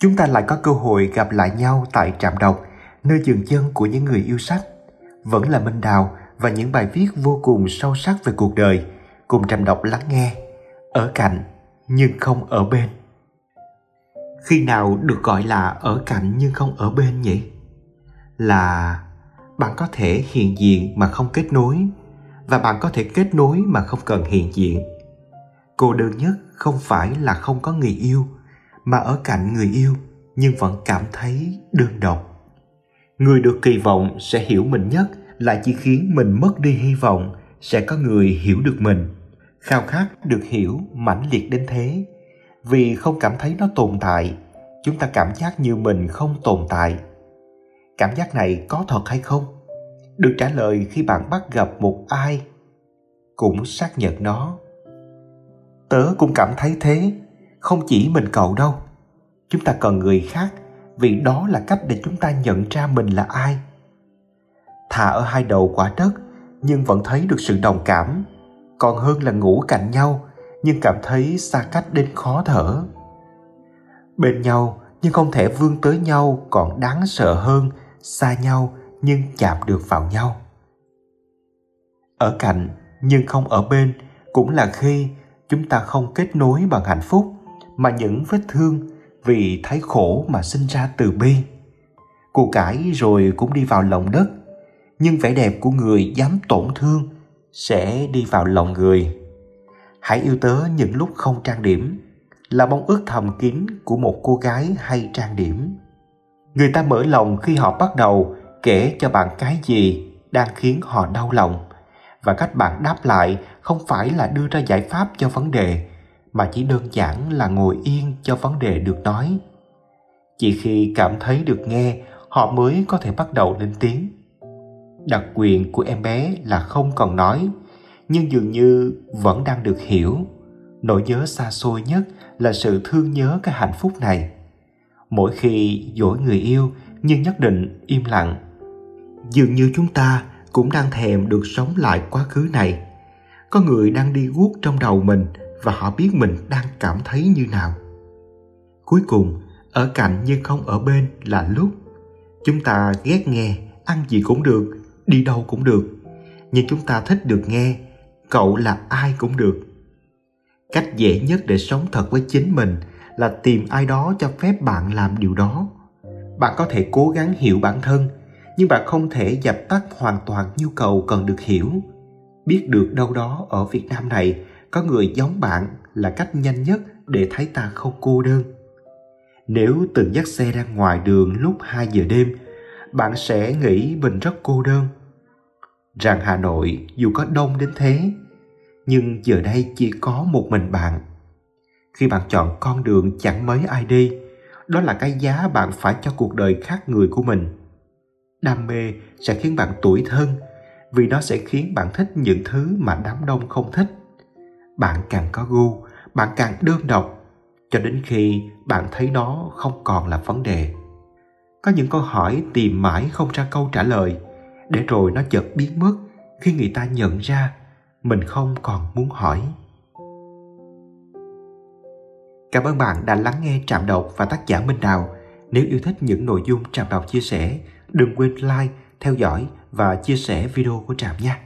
Chúng ta lại có cơ hội gặp lại nhau tại trạm đọc, nơi dừng chân của những người yêu sách. Vẫn là Minh Đào và những bài viết vô cùng sâu sắc về cuộc đời, cùng trạm đọc lắng nghe, ở cạnh nhưng không ở bên. Khi nào được gọi là ở cạnh nhưng không ở bên nhỉ? Là bạn có thể hiện diện mà không kết nối và bạn có thể kết nối mà không cần hiện diện cô đơn nhất không phải là không có người yêu mà ở cạnh người yêu, nhưng vẫn cảm thấy đơn độc người được kỳ vọng sẽ hiểu mình nhất, lại chỉ khiến mình mất đi hy vọng, sẽ có người hiểu được mình. Khao khát được hiểu mãnh liệt đến thế. Vì không cảm thấy nó tồn tại, chúng ta cảm giác như mình không tồn tại. Cảm giác này có thật hay không? Được trả lời khi bạn bắt gặp một ai, cũng xác nhận nó. Tớ cũng cảm thấy thế không chỉ mình cậu đâu. Chúng ta cần người khác, vì đó là cách để chúng ta nhận ra mình là ai. Thà ở hai đầu quả đất, nhưng vẫn thấy được sự đồng cảm. Còn hơn là ngủ cạnh nhau, nhưng cảm thấy xa cách đến khó thở. Bên nhau, nhưng không thể vươn tới nhau, còn đáng sợ hơn, xa nhau, nhưng chạm được vào nhau. Ở cạnh, nhưng không ở bên, cũng là khi chúng ta không kết nối bằng hạnh phúc mà những vết thương vì thấy khổ mà sinh ra từ bi. Cụ cải rồi cũng đi vào lòng đất, nhưng vẻ đẹp của người dám tổn thương sẽ đi vào lòng người. Hãy yêu tớ những lúc không trang điểm, là mong ước thầm kín của một cô gái hay trang điểm. Người ta mở lòng khi họ bắt đầu kể cho bạn cái gì đang khiến họ đau lòng, và cách bạn đáp lại không phải là đưa ra giải pháp cho vấn đề mà chỉ đơn giản là ngồi yên cho vấn đề được nói. Chỉ khi cảm thấy được nghe, họ mới có thể bắt đầu lên tiếng. Đặc quyền của em bé là không còn nói, nhưng dường như vẫn đang được hiểu. Nỗi nhớ xa xôi nhất là sự thương nhớ cái hạnh phúc này. Mỗi khi dỗi người yêu nhưng nhất định im lặng. Dường như chúng ta cũng đang thèm được sống lại quá khứ này. Có người đang đi guốc trong đầu mình và họ biết mình đang cảm thấy như nào. Cuối cùng, ở cạnh nhưng không ở bên là lúc chúng ta ghét nghe, ăn gì cũng được, đi đâu cũng được. Nhưng chúng ta thích được nghe, cậu là ai cũng được. Cách dễ nhất để sống thật với chính mình là tìm ai đó cho phép bạn làm điều đó. Bạn có thể cố gắng hiểu bản thân, nhưng bạn không thể dập tắt hoàn toàn nhu cầu cần được hiểu. Biết được đâu đó ở việt nam này có người giống bạn là cách nhanh nhất để thấy ta không cô đơn. Nếu từng dắt xe ra ngoài đường lúc 2 giờ đêm, bạn sẽ nghĩ mình rất cô đơn. Rằng hà nội dù có đông đến thế, nhưng giờ đây chỉ có một mình bạn. Khi bạn chọn con đường chẳng mấy ai đi, đó là cái giá bạn phải cho cuộc đời khác người của mình. Đam mê sẽ khiến bạn tuổi thân vì nó sẽ khiến bạn thích những thứ mà đám đông không thích bạn càng có gu, bạn càng đơn độc cho đến khi bạn thấy nó không còn là vấn đề. Có những câu hỏi tìm mãi không ra câu trả lời, để rồi nó chợt biến mất khi người ta nhận ra mình không còn muốn hỏi. Cảm ơn bạn đã lắng nghe trạm đọc và tác giả minh đào. Nếu yêu thích những nội dung trạm đọc chia sẻ, đừng quên like, theo dõi và chia sẻ video của trạm nhé